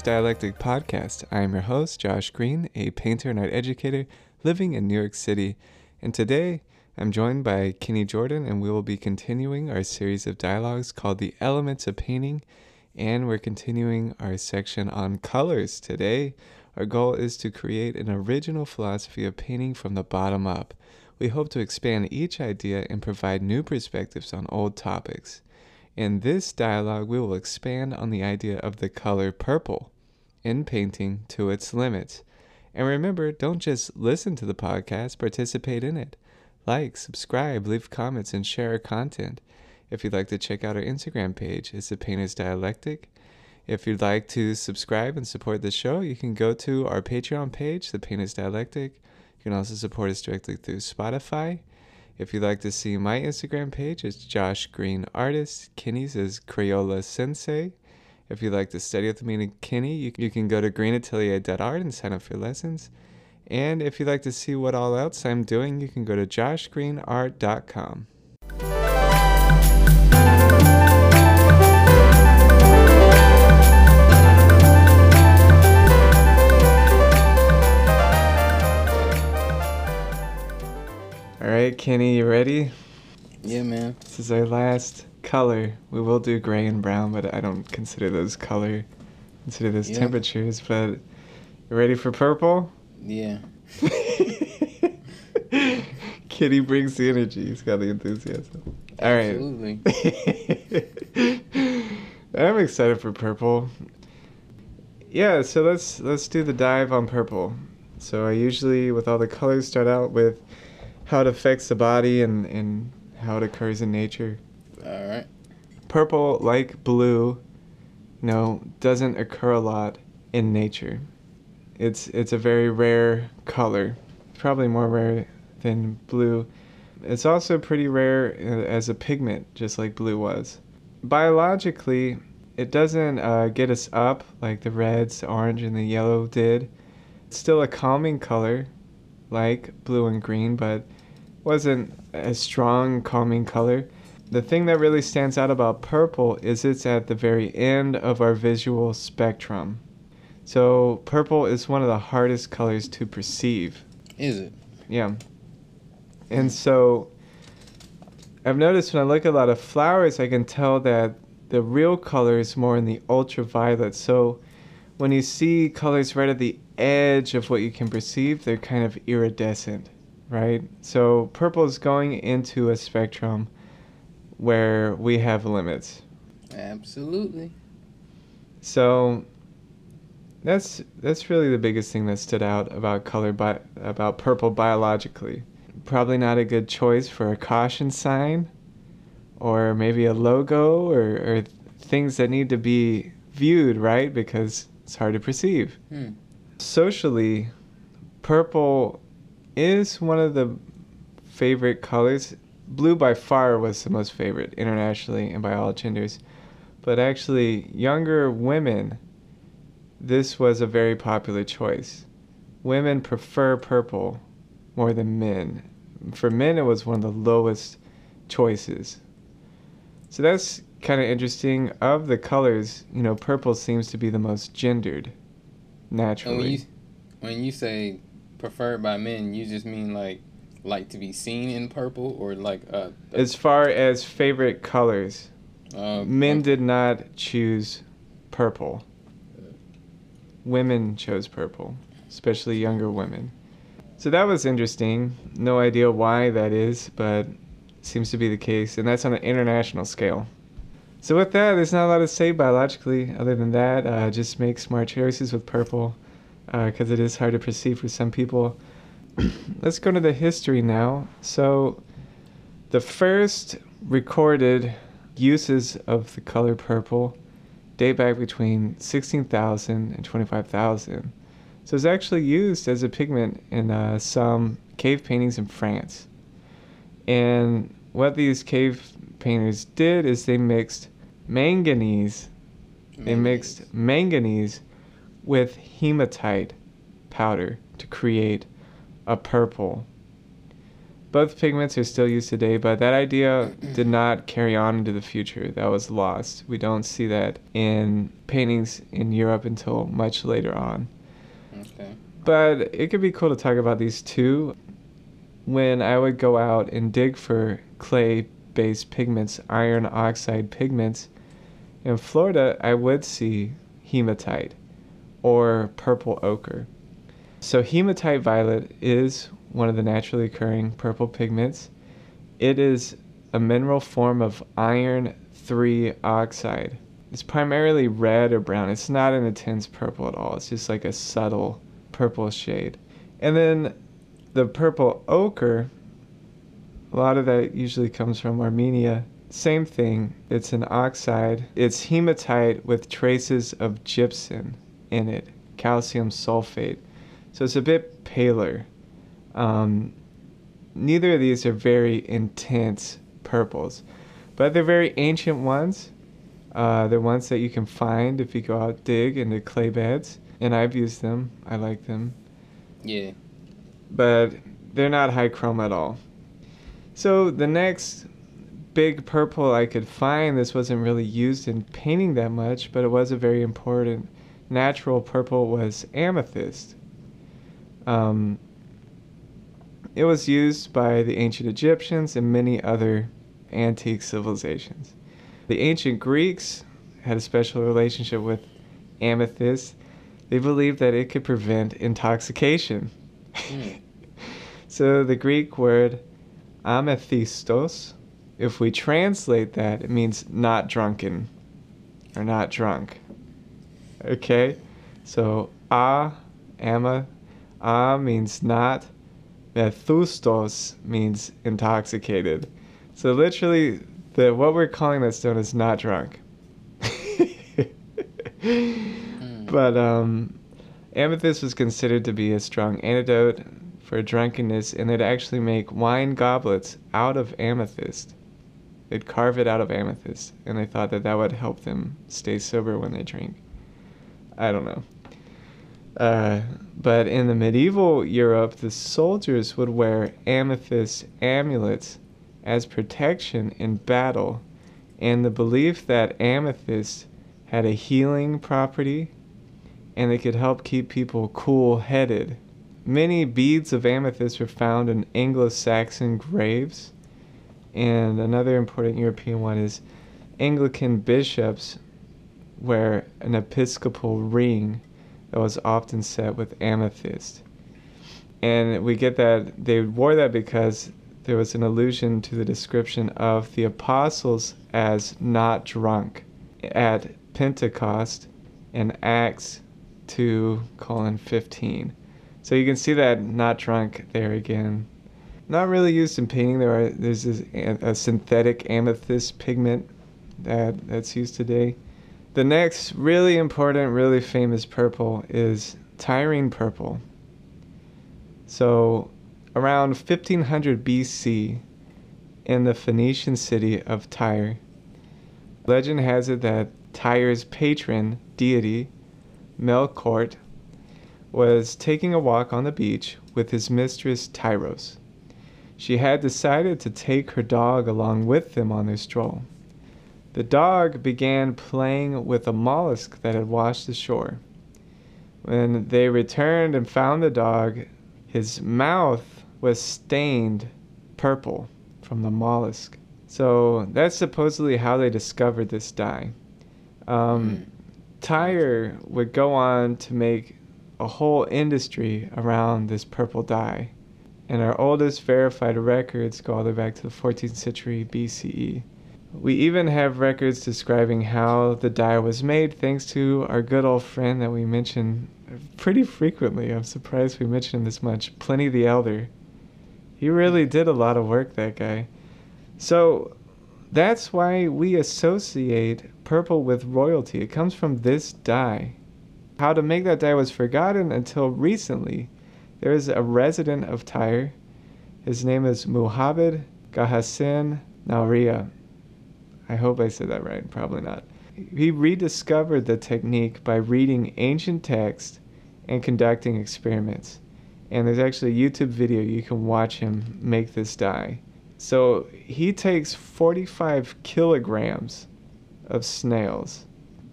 Dialectic podcast. I am your host, Josh Green, a painter and art educator living in New York City. And today I'm joined by Kenny Jordan, and we will be continuing our series of dialogues called The Elements of Painting. And we're continuing our section on colors. Today, our goal is to create an original philosophy of painting from the bottom up. We hope to expand each idea and provide new perspectives on old topics. In this dialogue, we will expand on the idea of the color purple in painting to its limits. And remember, don't just listen to the podcast, participate in it. Like, subscribe, leave comments, and share our content. If you'd like to check out our Instagram page, it's the Painter's Dialectic. If you'd like to subscribe and support the show, you can go to our Patreon page, the Painter's Dialectic. You can also support us directly through Spotify. If you'd like to see my Instagram page, it's Josh Green Artist. Kenny's is Crayola Sensei. If you'd like to study with me and Kenny, you, you can go to greenatelier.art and sign up for lessons. And if you'd like to see what all else I'm doing, you can go to joshgreenart.com. All right, Kenny, you ready? Yeah, man. This is our last color. We will do gray and brown, but I don't consider those color. Consider those Yeah. temperatures. But you ready for purple? Yeah. Kenny brings the energy. He's got the enthusiasm. All right. Absolutely. I'm excited for purple. Yeah, so let's let's do the dive on purple. So I usually with all the colors start out with how it affects the body and, and how it occurs in nature. All right. Purple, like blue, you know, doesn't occur a lot in nature. It's it's a very rare color, probably more rare than blue. It's also pretty rare uh, as a pigment, just like blue was. Biologically, it doesn't uh, get us up like the reds, the orange, and the yellow did. It's still a calming color, like blue and green, but wasn't a strong calming color. The thing that really stands out about purple is it's at the very end of our visual spectrum. So, purple is one of the hardest colors to perceive. Is it? Yeah. And so, I've noticed when I look at a lot of flowers, I can tell that the real color is more in the ultraviolet. So, when you see colors right at the edge of what you can perceive, they're kind of iridescent, right? So, purple is going into a spectrum where we have limits. Absolutely. So that's that's really the biggest thing that stood out about color bi- about purple biologically. Probably not a good choice for a caution sign or maybe a logo or, or things that need to be viewed, right? Because it's hard to perceive. Hmm. Socially, purple is one of the favorite colors. Blue by far was the most favorite internationally and by all genders. But actually, younger women, this was a very popular choice. Women prefer purple more than men. For men, it was one of the lowest choices. So that's kind of interesting. Of the colors, you know, purple seems to be the most gendered naturally. when you when you say preferred by men, you just mean like like to be seen in purple or like uh As far as favorite colors, uh men did not choose purple. Women chose purple, especially younger women. So that was interesting. No idea why that is, but seems to be the case, and that's on an international scale. So with that, there's not a lot to say biologically other than that. Uh, just make smart choices with purple, because it is hard to perceive for some people. Let's go to the history now. So, the first recorded uses of the color purple date back between 16,000 and 25,000. So it's actually used as a pigment in uh, some cave paintings in France. And what these cave painters did is they mixed manganese, they mixed manganese with hematite powder to create a purple. Both pigments are still used today, but that idea did not carry on into the future. That was lost. We don't see that in paintings in Europe until much later on. Okay. But it could be cool to talk about these two. When I would go out and dig for clay based pigments, iron oxide pigments, in Florida, I would see hematite or purple ochre. So, hematite violet is one of the naturally occurring purple pigments. It is a mineral form of iron 3 oxide. It's primarily red or brown. It's not an intense purple at all. It's just like a subtle purple shade. And then the purple ochre, a lot of that usually comes from Armenia. Same thing. It's an oxide. It's hematite with traces of gypsum in it, calcium sulfate. So it's a bit paler. Um, neither of these are very intense purples, but they're very ancient ones. Uh, they're ones that you can find if you go out dig into clay beds, and I've used them. I like them, Yeah. But they're not high chrome at all. So the next big purple I could find, this wasn't really used in painting that much, but it was a very important natural purple was amethyst. Um, it was used by the ancient Egyptians and many other antique civilizations. The ancient Greeks had a special relationship with amethyst. They believed that it could prevent intoxication. Mm. so the Greek word amethystos, if we translate that, it means not drunken or not drunk. Okay? So a, ama, a means not, methustos means intoxicated. So literally, the what we're calling that stone is not drunk. Mm. But um, amethyst was considered to be a strong antidote for drunkenness, and they'd actually make wine goblets out of amethyst. They'd carve it out of amethyst, and they thought that that would help them stay sober when they drink. I don't know. Uh, but in the medieval Europe, the soldiers would wear amethyst amulets as protection in battle, and the belief that amethyst had a healing property and they could help keep people cool headed. Many beads of amethyst were found in Anglo Saxon graves, and another important European one is Anglican bishops wear an episcopal ring that was often set with amethyst. And we get that they wore that because there was an allusion to the description of the apostles as not drunk at Pentecost in Acts 2 colon 15. So you can see that not drunk there again. Not really used in painting. There are there's this a, synthetic amethyst pigment that that's used today. The next really important, really famous purple is Tyrian purple. So around 1500 BC in the Phoenician city of Tyre, legend has it that Tyre's patron deity, Melqart, was taking a walk on the beach with his mistress Tyros. She had decided to take her dog along with them on their stroll. The dog began playing with a mollusk that had washed ashore. When they returned and found the dog, his mouth was stained purple from the mollusk. So that's supposedly how they discovered this dye. Um, Tyre would go on to make a whole industry around this purple dye. And our oldest verified records go all the way back to the 14th century BCE. We even have records describing how the dye was made thanks to our good old friend that we mention pretty frequently. I'm surprised we mention this much, Pliny the Elder. He really did a lot of work, that guy. So that's why we associate purple with royalty. It comes from this dye. How to make that dye was forgotten until recently. There is a resident of Tyre. His name is Muhammad Gahassan Nauria. I hope I said that right, probably not. He rediscovered the technique by reading ancient texts and conducting experiments. And there's actually a YouTube video you can watch him make this dye. So he takes 45 kilograms of snails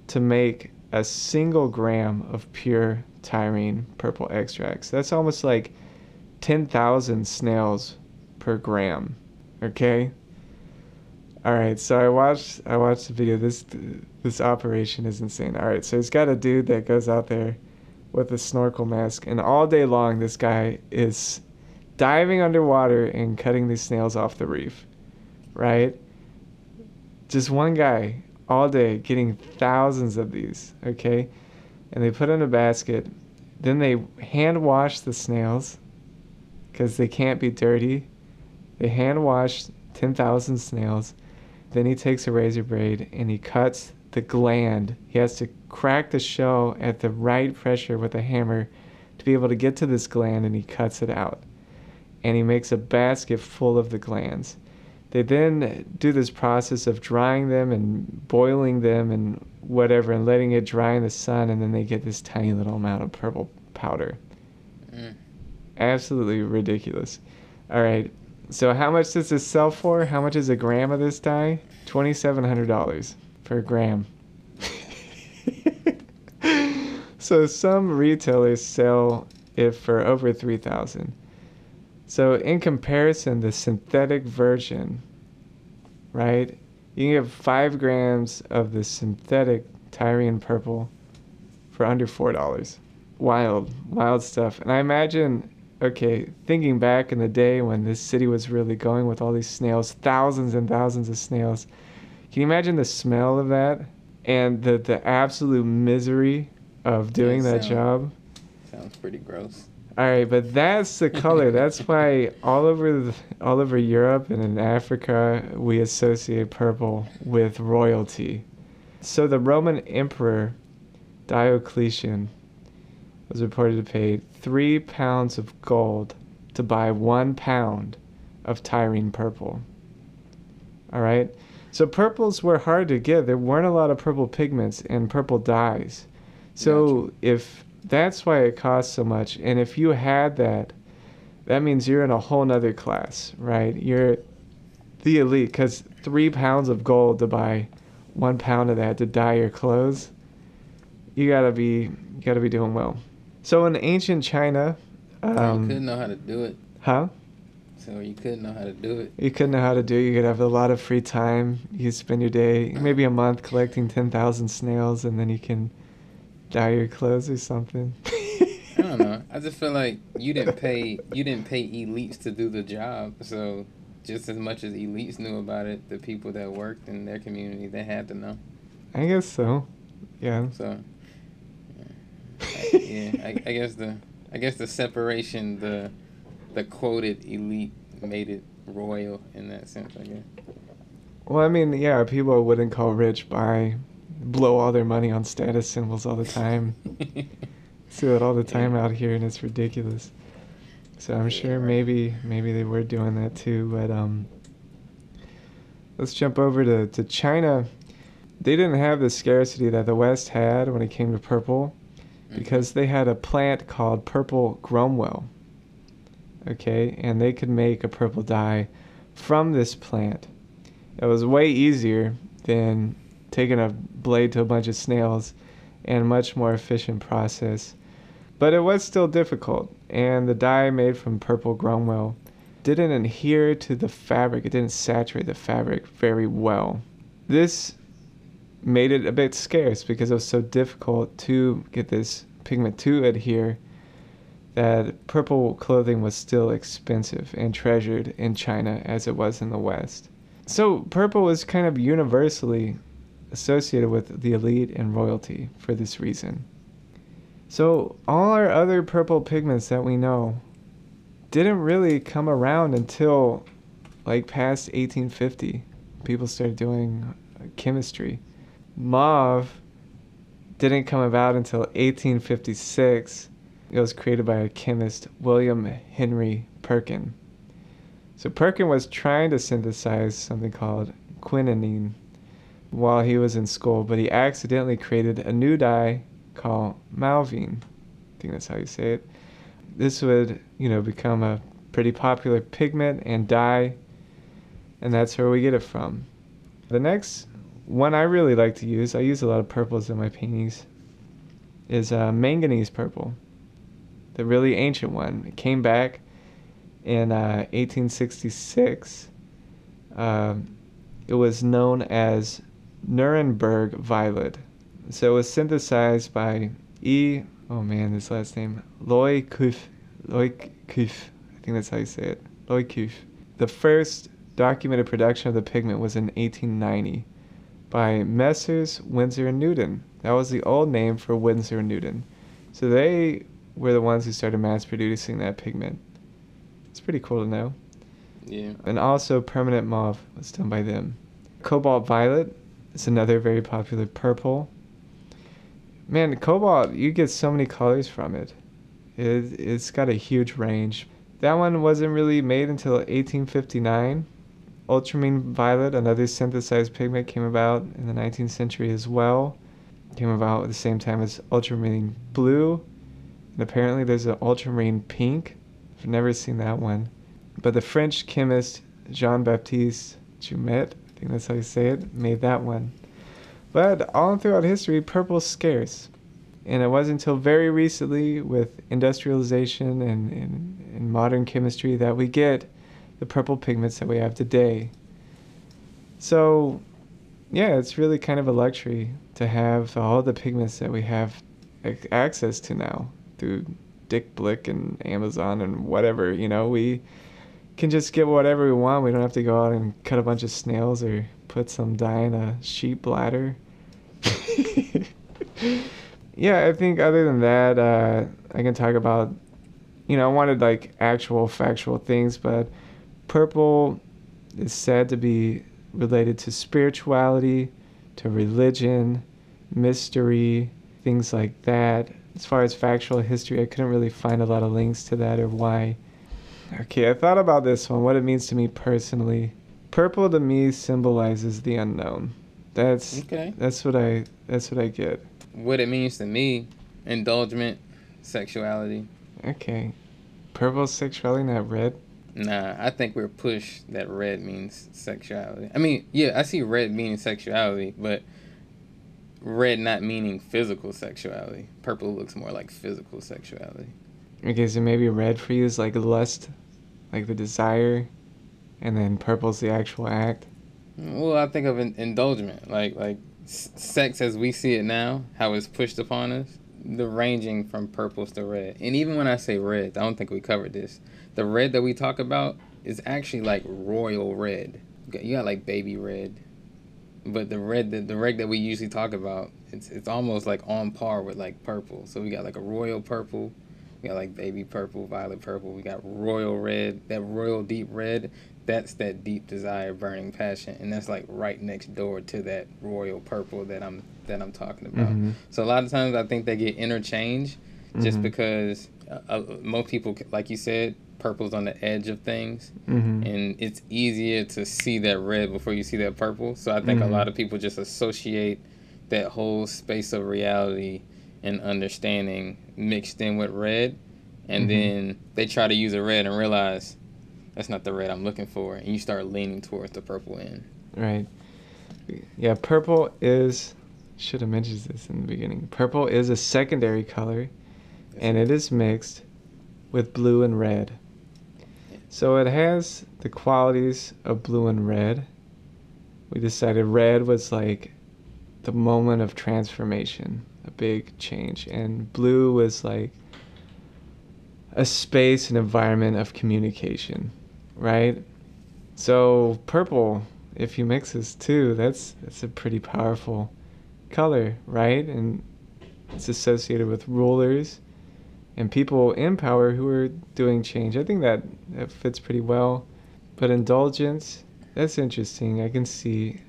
to make a single gram of pure Tyrian purple extracts. That's almost like 10,000 snails per gram. Okay? All right, so I watched I watched the video. This this operation is insane. All right, so he's got a dude that goes out there with a snorkel mask, and all day long this guy is diving underwater and cutting these snails off the reef, right? Just one guy all day getting thousands of these, okay? And they put in a basket. Then they hand wash the snails because they can't be dirty. They hand wash 10,000 snails. Then he takes a razor blade and he cuts the gland. He has to crack the shell at the right pressure with a hammer to be able to get to this gland and he cuts it out. And he makes a basket full of the glands. They then do this process of drying them and boiling them and whatever and letting it dry in the sun and then they get this tiny little amount of purple powder. Mm. Absolutely ridiculous. All right. So how much does this sell for? How much is a gram of this dye? $2700 per gram. so some retailers sell it for over 3000 so in comparison the synthetic version right you can get five grams of the synthetic Tyrian purple for under four dollars wild wild stuff and i imagine okay thinking back in the day when this city was really going with all these snails thousands and thousands of snails can you imagine the smell of that and the the absolute misery of doing yeah, that sound, job. Sounds pretty gross. All right, but that's the color. that's why all over the, all over Europe and in Africa we associate purple with royalty. So the Roman emperor Diocletian was reported to pay three pounds of gold to buy one pound of Tyrian purple. All right. So purples were hard to get. There weren't a lot of purple pigments and purple dyes. So gotcha. if that's why it costs so much, and if you had that, that means you're in a whole nother class, right? You're the elite because three pounds of gold to buy one pound of that to dye your clothes, you gotta be you gotta be doing well. So in ancient China, um, you couldn't know how to do it. Huh? So you couldn't know how to do it. You couldn't know how to do it. You could have a lot of free time. You spend your day, maybe a month, collecting ten thousand snails, and then you can dye your clothes or something. I don't know. I just feel like you didn't pay you didn't pay elites to do the job. So just as much as elites knew about it, the people that worked in their community they had to know. I guess so. Yeah. So. Yeah, yeah I, I guess the I guess the separation the the quoted elite made it royal in that sense, I guess. Well, I mean, yeah, people wouldn't call rich by blow all their money on status symbols all the time. See that all the time out here, and it's ridiculous. So I'm sure maybe maybe they were doing that too, but um. Let's jump over to, to China. They didn't have the scarcity that the West had when it came to purple mm-hmm. because they had a plant called purple gromwell okay, and they could make a purple dye from this plant. It was way easier than taking a blade to a bunch of snails and much more efficient process. But it was still difficult, and the dye made from purple gromwell didn't adhere to the fabric, it didn't saturate the fabric very well. This made it a bit scarce because it was so difficult to get this pigment to adhere that purple clothing was still expensive and treasured in China as it was in the West. So purple was kind of universally associated with the elite and royalty for this reason. So all our other purple pigments that we know didn't really come around until like past 1850. People started doing chemistry. Mauve didn't come about until 1856 it was created by a chemist, William Henry Perkin. So Perkin was trying to synthesize something called quinine while he was in school, but he accidentally created a new dye called Malvine. I think that's how you say it. this would, you know, become a pretty popular pigment and dye, and that's where we get it from. The next one I really like to use, I use a lot of purples in my paintings, is uh, manganese purple, the really ancient one. It came back in uh, 1866. Um, it was known as Nuremberg violet. So it was synthesized by E. Oh man, this last name Loy Kuf. Loy Kuf. I think that's how you say it. Loy Kuf. The first documented production of the pigment was in 1890 by Messrs. Winsor and Newton. That was the old name for Winsor and Newton. So they were the ones who started mass producing that pigment. It's pretty cool to know. Yeah. And also permanent mauve was done by them. Cobalt violet is another very popular purple. Man, cobalt, you get so many colors from it. it. It's got a huge range. That one wasn't really made until 1859. Ultramarine violet, another synthesized pigment, came about in the 19th century as well. Came about at the same time as ultramarine blue. And apparently there's an ultramarine pink. I've never seen that one. But the French chemist Jean Baptiste Jumet, I think that's how you say it, made that one. But all throughout history, purple's scarce. And it wasn't until very recently, with industrialization and, and, and modern chemistry, that we get the purple pigments that we have today. So, yeah, it's really kind of a luxury to have all the pigments that we have access to now through Dick Blick and Amazon and whatever. You know, we can just get whatever we want. We don't have to go out and cut a bunch of snails or put some dye in a sheep bladder. yeah, I think other than that, uh, I can talk about, you know, I wanted like actual factual things, but purple is said to be related to spirituality, to religion, mystery, things like that. As far as factual history, I couldn't really find a lot of links to that or why. Okay, I thought about this one, what it means to me personally. Purple to me symbolizes the unknown. That's okay. That's what I that's what I get. What it means to me, indulgent sexuality. Okay. Purple sexuality, not red. Nah, I think we're pushed that red means sexuality. I mean, yeah, I see red meaning sexuality, but red not meaning physical sexuality. Purple looks more like physical sexuality. Okay, so maybe red for you is like lust, like the desire, and then purple's the actual act. Well, I think of an indulgent, like like sex as we see it now, how it's pushed upon us. The ranging from purples to red, and even when I say red, I don't think we covered this. The red that we talk about is actually like royal red. You got like baby red, but the red the, the red that we usually talk about, it's it's almost like on par with like purple. So we got like a royal purple, we got like baby purple, violet purple. We got royal red, that royal deep red. That's that deep desire, burning passion, and that's like right next door to that royal purple that I'm that I'm talking about. Mm-hmm. So a lot of times I think they get interchanged, just mm-hmm. because uh, uh, most people, like you said, purple's on the edge of things, mm-hmm. and it's easier to see that red before you see that purple. So I think a mm-hmm. lot of people just associate that whole space of reality and understanding mixed in with red, and mm-hmm. then they try to use a red and realize that's not the red I'm looking for, and you start leaning towards the purple end. Right. Yeah, purple is. Should have mentioned this in the beginning. Purple is a secondary color, and it is mixed with blue and red. So it has the qualities of blue and red. We decided red was like the moment of transformation big change. And blue was like a space, an environment of communication, right? So purple, if you mix this too, that's that's a pretty powerful color, right? And it's associated with rulers and people in power who are doing change. I think that, that fits pretty well. But indulgence, that's interesting. I can see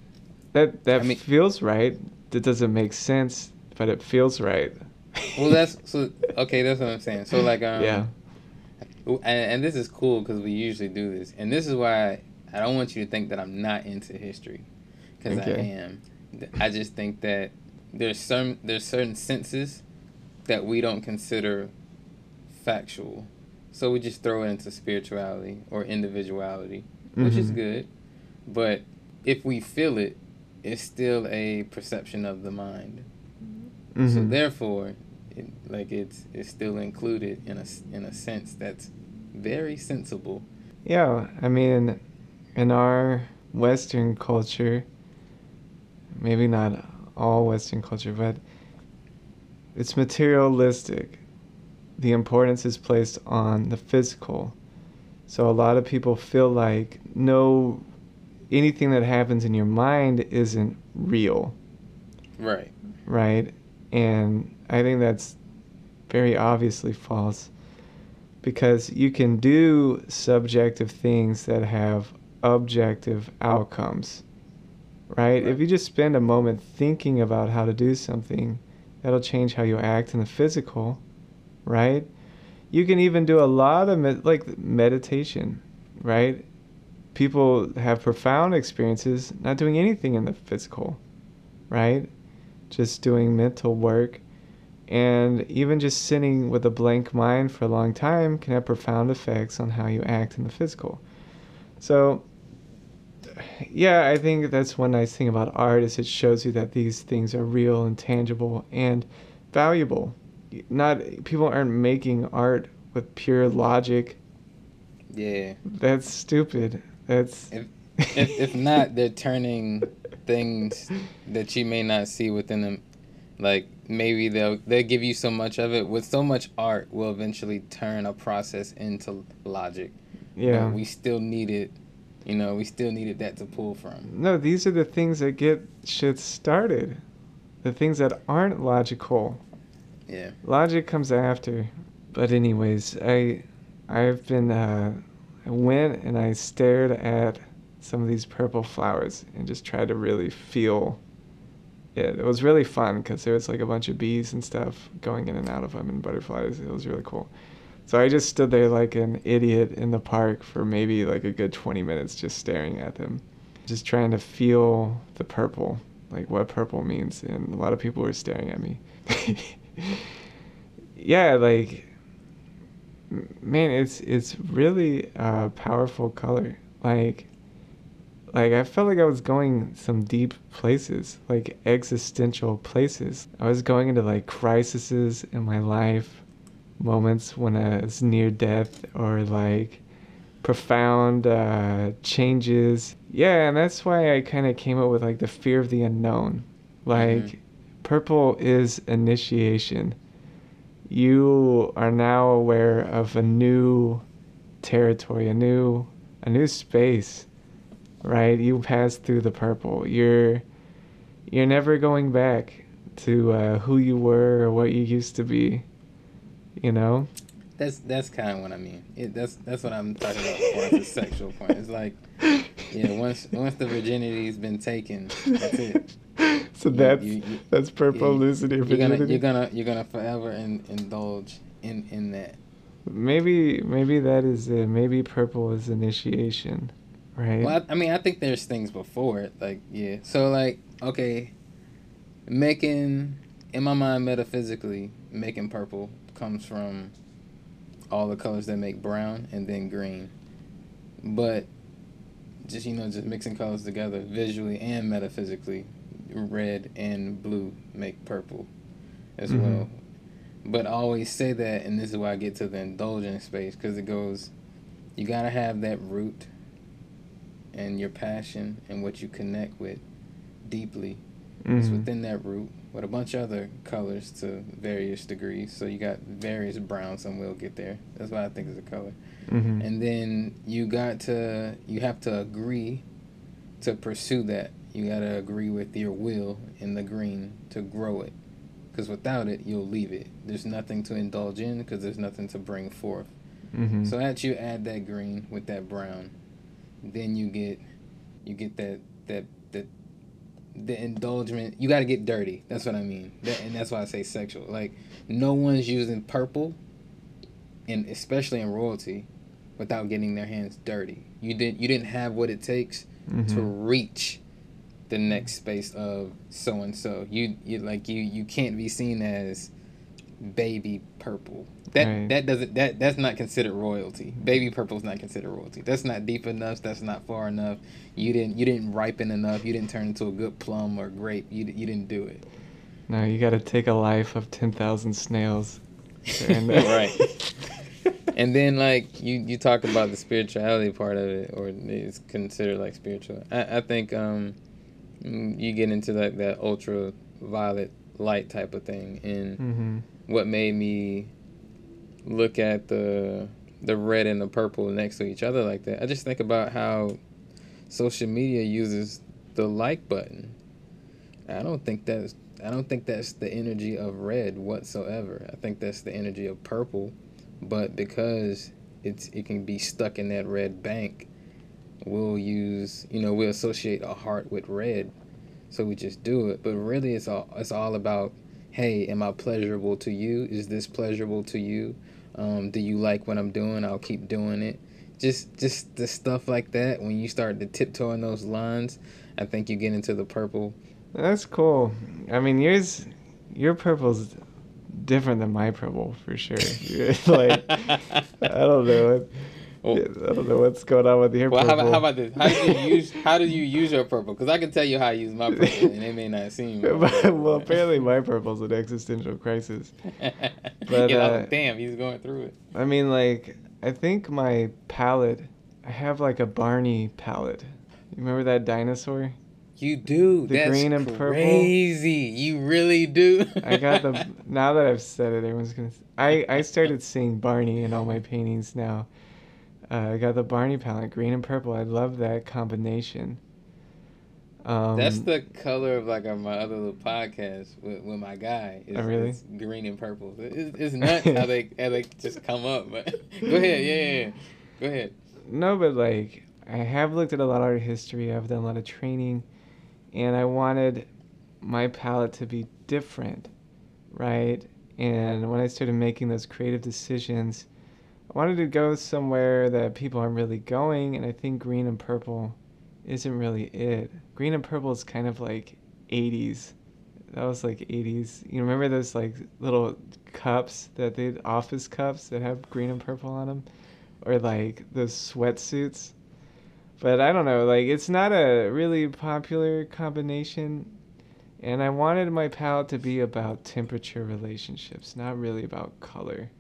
that that I mean, feels right. That doesn't make sense but it feels right. well, that's so okay. That's what I'm saying. So like, um, yeah. And, and this is cool because we usually do this, and this is why I don't want you to think that I'm not into history, because okay. I am. I just think that there's some there's certain senses that we don't consider factual. So we just throw it into spirituality or individuality, which is Mhm. good. But if we feel it, it's still a perception of the mind. So Mhm. therefore, it, like it's it's still included in a in a sense that's very sensible. Yeah, I mean, in our Western culture, maybe not all Western culture, but it's materialistic. The importance is placed on the physical. So a lot of people feel like no, anything that happens in your mind isn't real, Right. right? And I think that's very obviously false because you can do subjective things that have objective outcomes, right? If you just spend a moment thinking about how to do something, that'll change how you act in the physical, right? You can even do a lot of med- like meditation, right? People have profound experiences not doing anything in the physical, right? Just doing mental work and even just sitting with a blank mind for a long time can have profound effects on how you act in the physical. So, yeah, I think that's one nice thing about art is it shows you that these things are real and tangible and valuable. Not people aren't making art with pure logic. Yeah. That's stupid. That's If if, if not, they're turning things that you may not see within them. Like maybe they'll they'll give you so much of it. With so much art, will eventually turn a process into logic. But yeah. we still needed, you know, we still needed that to pull from. No, these are the things that get shit started. The things that aren't logical. Yeah. Logic comes after. But anyways, I I've been uh I went and I stared at some of these purple flowers and just try to really feel it. It was really fun because there was like a bunch of bees and stuff going in and out of them and butterflies. It was really cool. So I just stood there like an idiot in the park for maybe like a good 20 minutes just staring at them. Just trying to feel the purple, like what purple means. And a lot of people were staring at me. yeah, like man, it's it's really a powerful color. Like like I felt like I was going some deep places, like existential places. I was going into like crises in my life, moments when I was near death or like profound uh, changes. Yeah, and that's why I kind of came up with like the fear of the unknown. Like Mhm. purple is initiation. You are now aware of a new territory, a new a new space right? You pass through the purple. You're you're never going back to uh, who you were or what you used to be. You know? That's that's kind of what I mean. It, that's that's what I'm talking about. As far sexual point, it's like, yeah, once once the virginity's been taken, that's it. so You- that's you- you- that's purple you- losing your You're gonna you're gonna you're gonna forever in, indulge in in that. Maybe maybe that is it. Maybe purple is initiation, right? Well, I, I mean, I think there's things before it. Like, yeah. So, like, okay, making in my mind metaphysically, making purple comes from all the colors that make brown and then green. But just you know, just mixing colors together visually and metaphysically, red and blue make purple as Mhm. well. But I always say that, and this is why I get to the indulgent space because it goes, you gotta have that root and your passion and what you connect with deeply is Mhm. within that root with a bunch of other colors to various degrees. So you got various browns, and we'll get there. That's what I think is a color. Mhm. And then you got to, you have to agree to pursue that. You got to agree with your will in the green to grow it. Because without it, you'll leave it. There's nothing to indulge in because there's nothing to bring forth. Mhm. So as you add that green with that brown, then you get you get that that that the indulgement. You got to get dirty. That's what I mean. That, and that's why I say sexual. Like no one's using purple, and especially in royalty, without getting their hands dirty. You didn't you didn't have what it takes to Mhm. reach the next space of so and so. You you like you you can't be seen as baby purple. That Right. that doesn't that that's not considered royalty. Baby purple's not considered royalty. That's not deep enough. That's not far enough. You didn't you didn't ripen enough. You didn't turn into a good plum or grape. You you didn't do it. No, you got to take a life of ten thousand snails. And- right. And then like you you talk about the spirituality part of it, or it's considered like spiritual. I I think um mm, you get into like that ultra violet light type of thing, and Mhm. What made me look at the the red and the purple next to each other like that. I just think about how social media uses the like button. I don't think that's I don't think that's the energy of red whatsoever. I think that's the energy of purple, but because it's it can be stuck in that red bank, we'll use you know we'll associate a heart with red, so we just do it. But really, it's all it's all about hey, am I pleasurable to you? Is this pleasurable to you? Um, do you like what I'm doing? I'll keep doing it. Just just the stuff like that. When you start to tiptoe in those lines, I think you get into the purple. That's cool. I mean, yours, your purple's different than my purple for sure. like, I don't know. Well- I don't know what's going on with your Well, how purple. about, how about this? How do you use how do you use your purple? Because I can tell you how I use my purple, and it may not seem. well, apparently my purple's an existential crisis. But, yeah, uh, like, damn, he's going through it. I mean, like, I think my palette, I have like a Barney palette. You remember that dinosaur? You do. The That's green and purple? crazy. You really do. I got the. now that I've said it, everyone's gonna. I I started seeing Barney in all my paintings now. Uh, I got the Barney palette, green and purple. I love that combination. Um, That's the color of like on my other little podcast with, with my guy. It's, Oh, really? it's green and purple. It's, it's nuts how they how they just come up. But go ahead, yeah, yeah, yeah. Go ahead. No, but like I have looked at a lot of art history. I've done a lot of training, and I wanted my palette to be different, right? And when I started making those creative decisions, I wanted to go somewhere that people aren't really going, and I think green and purple isn't really it. Green and purple is kind of like 80s. That was like 80s. You remember those like little cups that they office cups that have green and purple on them? or like those sweatsuits. But I don't know, like it's not a really popular combination. And I wanted my palette to be about temperature relationships, not really about color.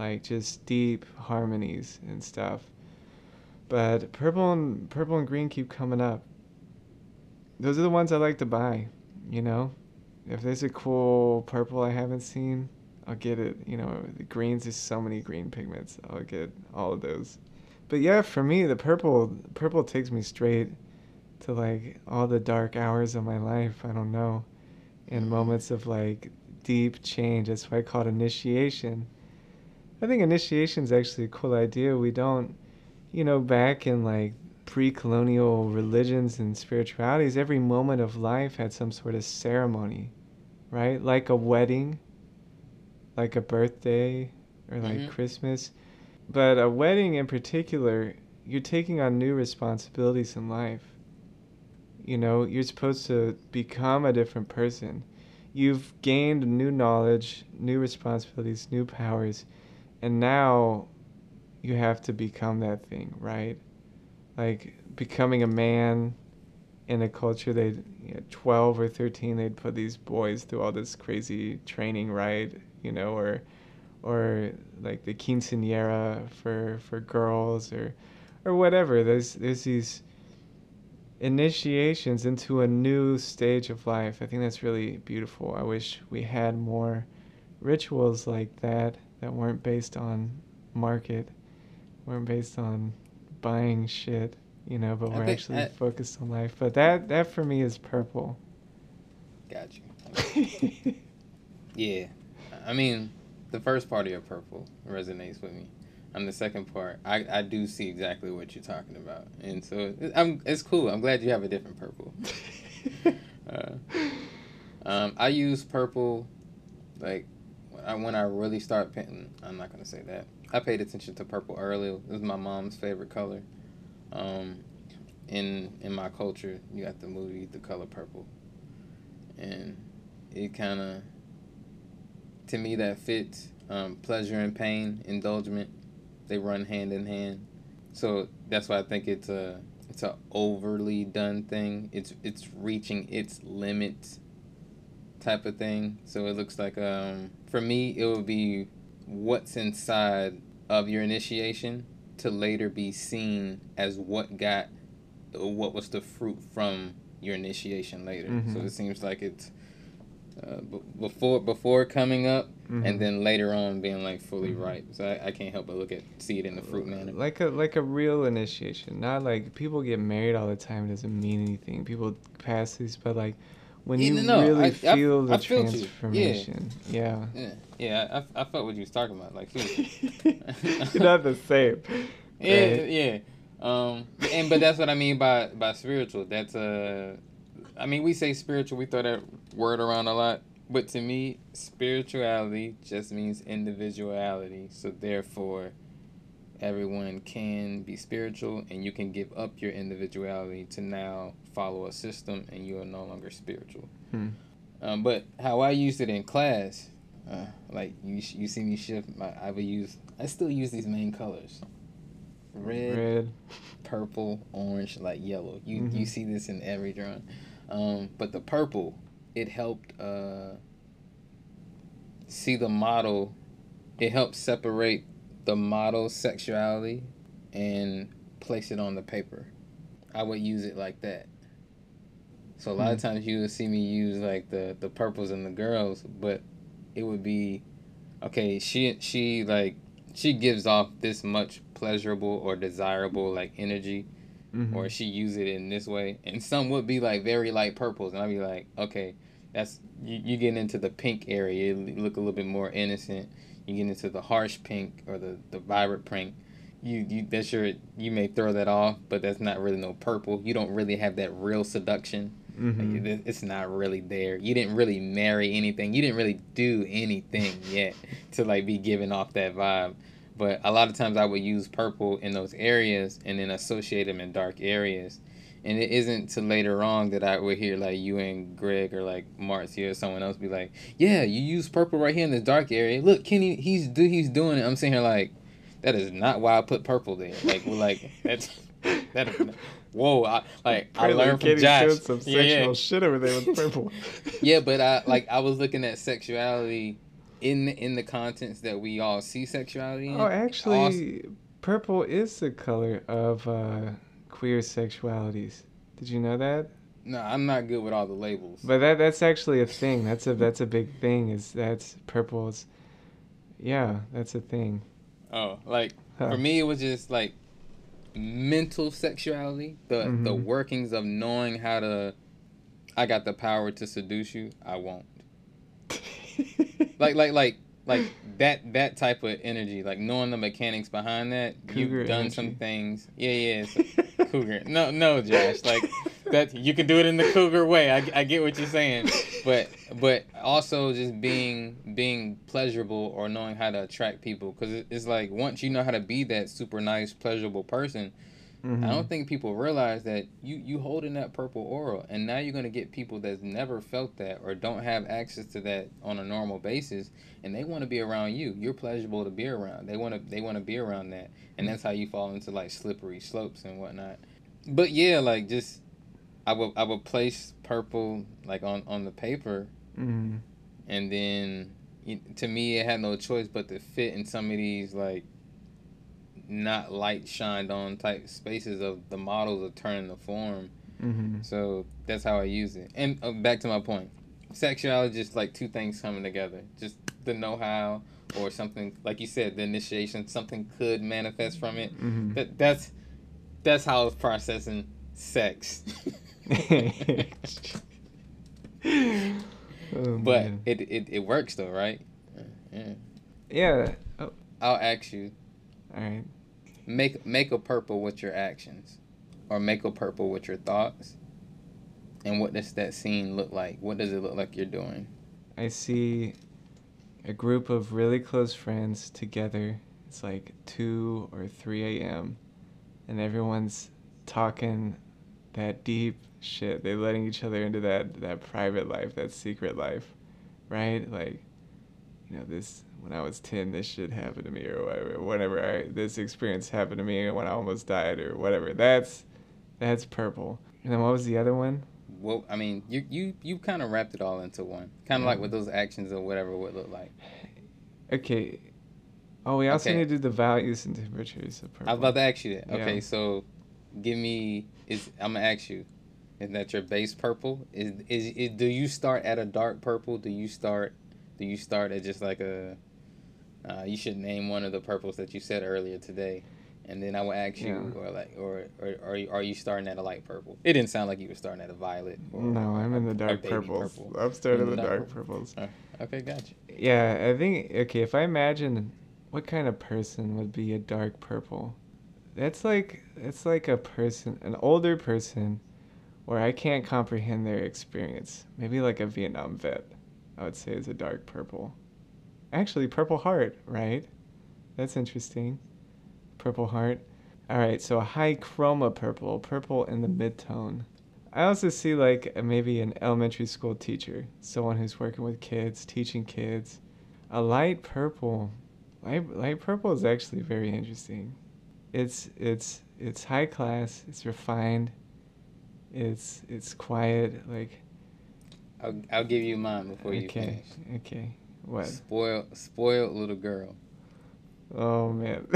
Like just deep harmonies and stuff. But purple and purple and green keep coming up. Those are the ones I like to buy, you know? If there's a cool purple I haven't seen, I'll get it. You know, the greens, there's so many green pigments. I'll get all of those. But yeah, for me, the purple, purple takes me straight to like all the dark hours of my life. I don't know, and moments of like deep change. That's why I call it initiation. I think initiation is actually a cool idea. We don't, you know, back in like pre-colonial religions and spiritualities, every moment of life had some sort of ceremony, right? Like a wedding like a birthday or like Mhm. Christmas. But a wedding in particular, you're taking on new responsibilities in life. You know, you're supposed to become a different person. You've gained new knowledge, new responsibilities, new powers, and now you have to become that thing, right? Like becoming a man in a culture they you know, 12 or 13 they'd put these boys through all this crazy training right? You know or or like the quinceanera for for girls or or whatever. There's there's these initiations into a new stage of life. I think that's really beautiful. I wish we had more rituals like that that weren't based on market weren't based on buying shit you know but I we're actually I- focused on life but that that for me is purple Got you. Yeah, I mean, the first part of your purple resonates with me. On the second part, I, I do see exactly what you're talking about, and so it- I'm it's cool. I'm glad you have a different purple. Uh, um, I use purple, like I, when I really start painting. I'm not gonna say that. I paid attention to purple early. It was my mom's favorite color. Um, in in my culture, you got the movie The Color Purple, and it kind of to me that fits. Um, pleasure and pain, indulgement, they run hand in hand. So that's why I think it's a it's a overly done thing. It's it's reaching its limits type of thing. So it looks like um for me it would be what's inside of your initiation to later be seen as what got what was the fruit from your initiation later. Mhm. So it seems like it's uh, b- before before coming up Mhm. and then later on being like fully Mhm. ripe. So I, I can't help but look at see it in the fruit manner. Like a like a real initiation, not like people get married all the time It doesn't mean anything. People pass these, but like when Yeah, you no, really I- I- feel the I felt. Yeah. transformation, yeah. Yeah, yeah. I, I felt what you was talking about. Like. You're not the same. yeah, right? yeah. Um, and but that's what I mean by by spiritual. That's uh, I mean we say spiritual. We throw that word around a lot, but to me, spirituality just means individuality. So therefore, everyone can be spiritual, and you can give up your individuality to now follow a system, and you are no longer spiritual. Hmm. Um, but how I used it in class, uh, like you, you see me shift. My, I would use. I still use these main colors: red, Red. purple, orange, like yellow. You Mhm. you see this in every drawing. Um, but the purple, it helped uh, see the model. It helped separate the model's sexuality and place it on the paper. I would use it like that. So a lot of Hmm. times you would see me use like the the purples and the girls, but it would be okay. She she like she gives off this much pleasurable or desirable like energy, Mhm. or she use it in this way, and some would be like very light purples, and I'd be like, okay, that's you, you get into the pink area, you look a little bit more innocent. You get into the harsh pink or the the vibrant pink. You, you that's your you may throw that off, but that's not really no purple. You don't really have that real seduction. Like, Mhm. it- it's not really there. You didn't really marry anything. You didn't really do anything yet to like be giving off that vibe. But a lot of times I would use purple in those areas and then associate them in dark areas. And it isn't till later on that I would hear like you and Greg or like Marcia or someone else be like, "Yeah, you use purple right here in this dark area. Look, Kenny, he's do he's doing it." I'm sitting here like, that is not why I put purple there. Like, we're like that's that. is- Whoa, I, like I learned from Josh. some Yeah, yeah. sexual shit over there with purple. Yeah, but I like I was looking at sexuality in the, in the contents that we all see sexuality in. Oh, actually, Also- purple is the color of uh, queer sexualities. Did you know that? no, I'm not good with all the labels. But that that's actually a thing. That's a that's a big thing. Is that's purple's. Yeah, that's a thing. oh, like Huh. for me, it was just like mental sexuality, the the Mhm. workings of knowing how to. I got the power to seduce you. I won't. Like like like like that that type of energy, like knowing the mechanics behind that. Cougar you've done energy. some things. Yeah, yeah. it's- cougar. No, no, Josh. Like that. You can do it in the cougar way. I, I get what you're saying, but but also just being being pleasurable or knowing how to attract people. Because it's like once you know how to be that super nice pleasurable person Mhm. i don't think people realize that you you holding that purple aura. And now you're going to get people that's never felt that or don't have access to that on a normal basis. And they want to be around you. You're pleasurable to be around. They want to they want to be around that. And that's how you fall into like slippery slopes and whatnot. But yeah like just i would i would place purple like on on the paper. Mhm. and then to me it had no choice but to fit in some of these like not light shined on type spaces of the models of turning the form. Mhm. so that's how i use it. And uh, back to my point. Sexuality just like two things coming together. Just the know-how or something like you said the initiation something could manifest from it. Mhm. that that's that's how i was processing sex Oh, but it, it it works though right yeah yeah. Oh, i'll ask you all right. make make a purple with your actions or make a purple with your thoughts and what does that scene look like what does it look like you're doing I see a group of really close friends together. It's like 2 or 3 a.m. And everyone's talking that deep shit. They're letting each other into that, that private life, that secret life, right? Like, you know, this when I was ten, this shit happened to me, or whatever. Whenever I this experience happened to me when I almost died, or whatever. That's that's purple. And then what was the other one? Well, I mean, you you you kind of wrapped it all into one. Kind of like what mm. those actions or whatever would look like. Okay. Oh, we also Okay. need to do the values and temperatures of purple. I was about to ask you that. Yeah. Okay, so give me is I'm gonna ask you, is that your base purple? Is, is is do you start at a dark purple? Do you start do you start at just like a uh, you should name one of the purples that you said earlier today. And then I will ask you, Yeah. or like, or, or are you are you starting at a light purple? It didn't sound like you were starting at a violet. Or, No, I'm in the dark purples. purple. I'm starting In the the dark dark purples. Okay, gotcha. Yeah, I think okay, if I imagine what kind of person would be a dark purple. That's like it's like a person, an older person where I can't comprehend their experience. Maybe like a Vietnam vet. I would say is a dark purple. Actually, purple heart, right? That's interesting. Purple heart. All right, so a high chroma purple, purple in the midtone. I also see like maybe an elementary school teacher, someone who's working with kids, teaching kids. A light purple, light, light purple is actually very interesting. It's it's it's high class. It's refined. It's it's quiet. Like I'll I'll give you mine before you okay, finish. okay. What? Spoiled spoiled little girl. Oh man.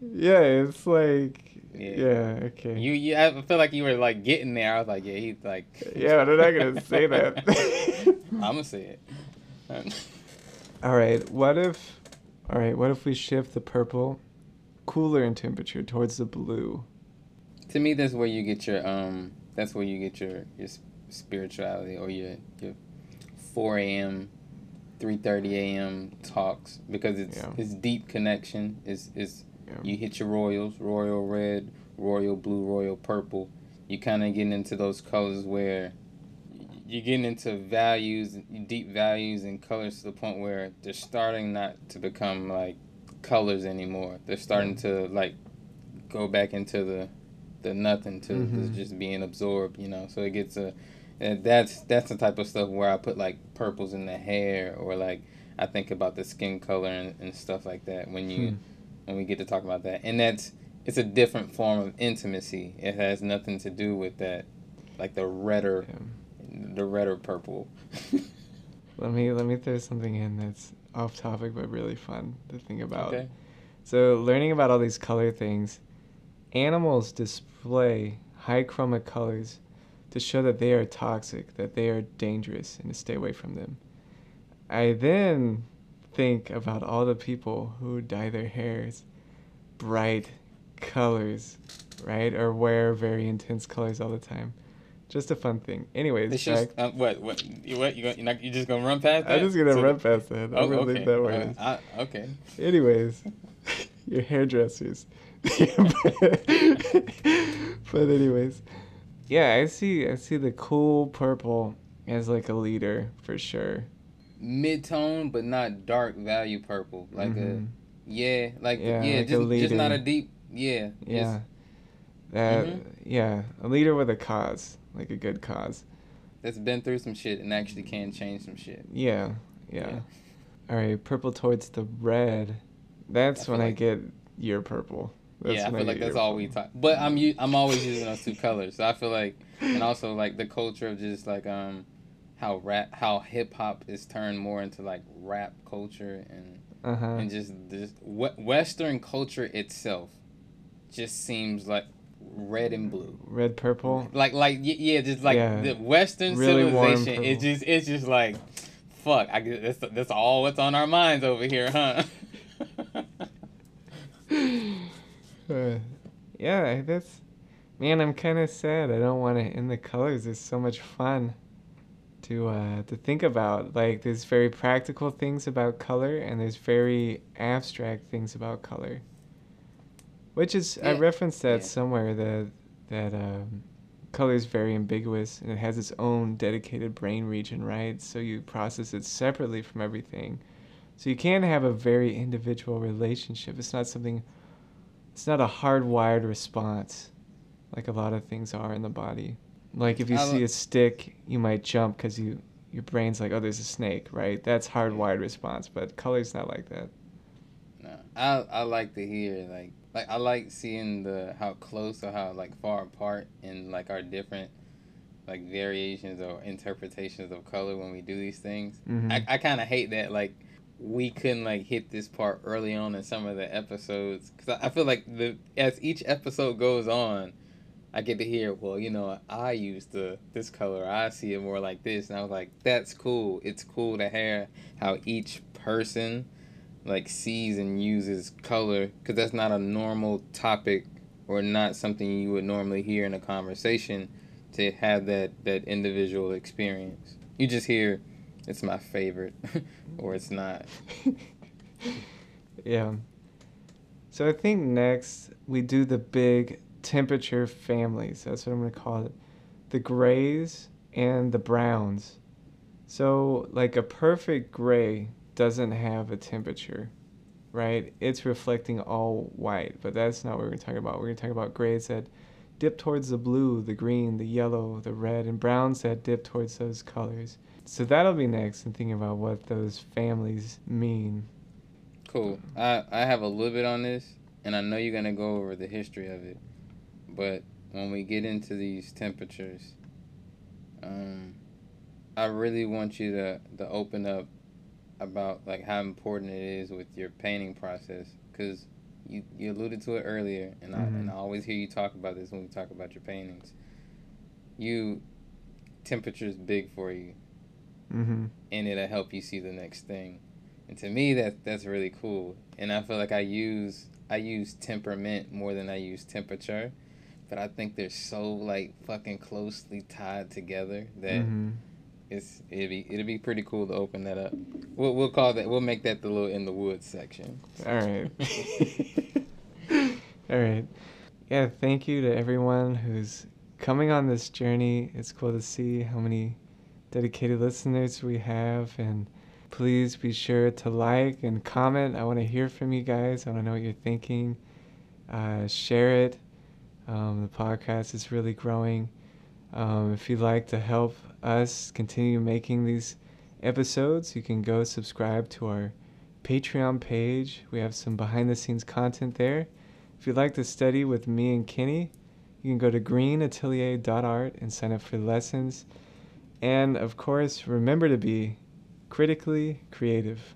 yeah, it's like Yeah. yeah, okay. You, you, I feel like you were like getting there. I was like, yeah, he's like. Yeah, they're not gonna say that. I'm gonna say it. All right. What if? All right. What if we shift the purple, cooler in temperature towards the blue? to me, that's where you get your um. That's where you get your your spirituality or your your 4 a.m. 3:30 a.m. talks because it's Yeah. it's deep connection. Is is Yeah. you hit your royals, royal red, royal blue, royal purple. You kind of getting into those colors where you're getting into values, deep values and colors to the point where they're starting not to become like colors anymore. They're starting to like go back into the the nothing to Mhm. just being absorbed, you know. So it gets a and that's that's the type of stuff where I put like purples in the hair or like I think about the skin color and, and stuff like that when you Hmm. when we get to talk about that. And that's it's a different form of intimacy. It has nothing to do with that like the redder Yeah. the redder purple. Let me let me throw something in that's off topic but really fun to think about. Okay. So learning about all these color things, animals display high chroma colors to show that they are toxic, that they are dangerous, and to stay away from them. I then think about all the people who dye their hairs bright colors, right? Or wear very intense colors all the time. Just a fun thing. Anyways, It's just uh, what what you what you gonna, you're, not, you're just gonna run past that? I'm just gonna So- run past that. I'm Oh, gonna okay. leave that where Uh. I, okay. Anyways, your hairdressers. but anyways, yeah, I see. I see the cool purple as like a leader for sure. Mid tone, but not dark value purple. Like Mhm. a yeah, like Yeah, yeah, like a just just not a deep yeah. Yeah, that Mhm. yeah, a leader with a cause, like a good cause. that's been through some shit and actually can change some shit. Yeah, yeah. Yeah. All right, purple towards the red. That's I when feel I get your purple. That's yeah, I feel like that's all we talk. But I'm u- I'm always using those two colors. So I feel like, and also like the culture of just like um, how rap, how hip hop is turned more into like rap culture and Uh-huh. and just this we- Western culture itself, just seems like red and blue. Red purple. Like like yeah, just like Yeah. the Western Really civilization. It's just it's just like, fuck. I guess that's that's all what's on our minds over here, huh? Uh, yeah, that's man. I'm kind of sad. I don't want to end the colors. There's so much fun to uh, to think about. Like there's very practical things about color, and there's very abstract things about color. Which is I referenced that Yeah. somewhere that that um, color is very ambiguous and it has its own dedicated brain region, right? So you process it separately from everything. So you can have a very individual relationship. It's not something it's not a hardwired response like a lot of things are in the body. Like if you see a stick, you might jump because you your brain's like, oh, there's a snake, right? That's hardwired response, but color's not like that. No, I I like to hear like like I like seeing the how close or how like far apart in like our different like variations or interpretations of color when we do these things. Mhm. I I kind of hate that like we couldn't like hit this part early on in some of the episodes because I, I feel like the as each episode goes on. I get to hear, well, you know, I use the this color. I see it more like this, and I was like, that's cool. It's cool to hear how each person like sees and uses color because that's not a normal topic or not something you would normally hear in a conversation to have that that individual experience you just hear it's my favorite or it's not yeah. So I think next we do the big temperature families. That's what I'm going to call it. The grays and the browns. So, like a perfect gray doesn't have a temperature, right? It's reflecting all white, but that's not what we're talking about. We're going to talk about grays that dip towards the blue, the green, the yellow, the red, and browns that dip towards those colors. So that'll be next and thinking about what those families mean. cool i i have a little bit on this and i know you're going to go over the history of it but when we get into these temperatures um i really want you to to open up about like how important it is with your painting process because you, you alluded to it earlier and I, and Mhm. I always hear you talk about this when we talk about your paintings you temperature's big for you Mm-hmm. and it'll help you see the next thing. And to me, that that's really cool. And I feel like I use I use temperament more than I use temperature, but I think they're so like fucking closely tied together that Mm-hmm. It's it'd be it'd be pretty cool to open that up. We'll we'll call that we'll make that the little in the woods section. All right. All right. Yeah, thank you to everyone who's coming on this journey. It's cool to see how many dedicated listeners we have. And please be sure to like and comment. I want to hear from you guys. I want to know what you're thinking. Uh, share it. Um, the podcast is really growing. Um, if you'd like to help us continue making these episodes, you can go subscribe to our Patreon page. We have some behind the scenes content there. If you'd like to study with me and Kenny, you can go to greenatelier.art and sign up for lessons. And of course, remember to be critically creative.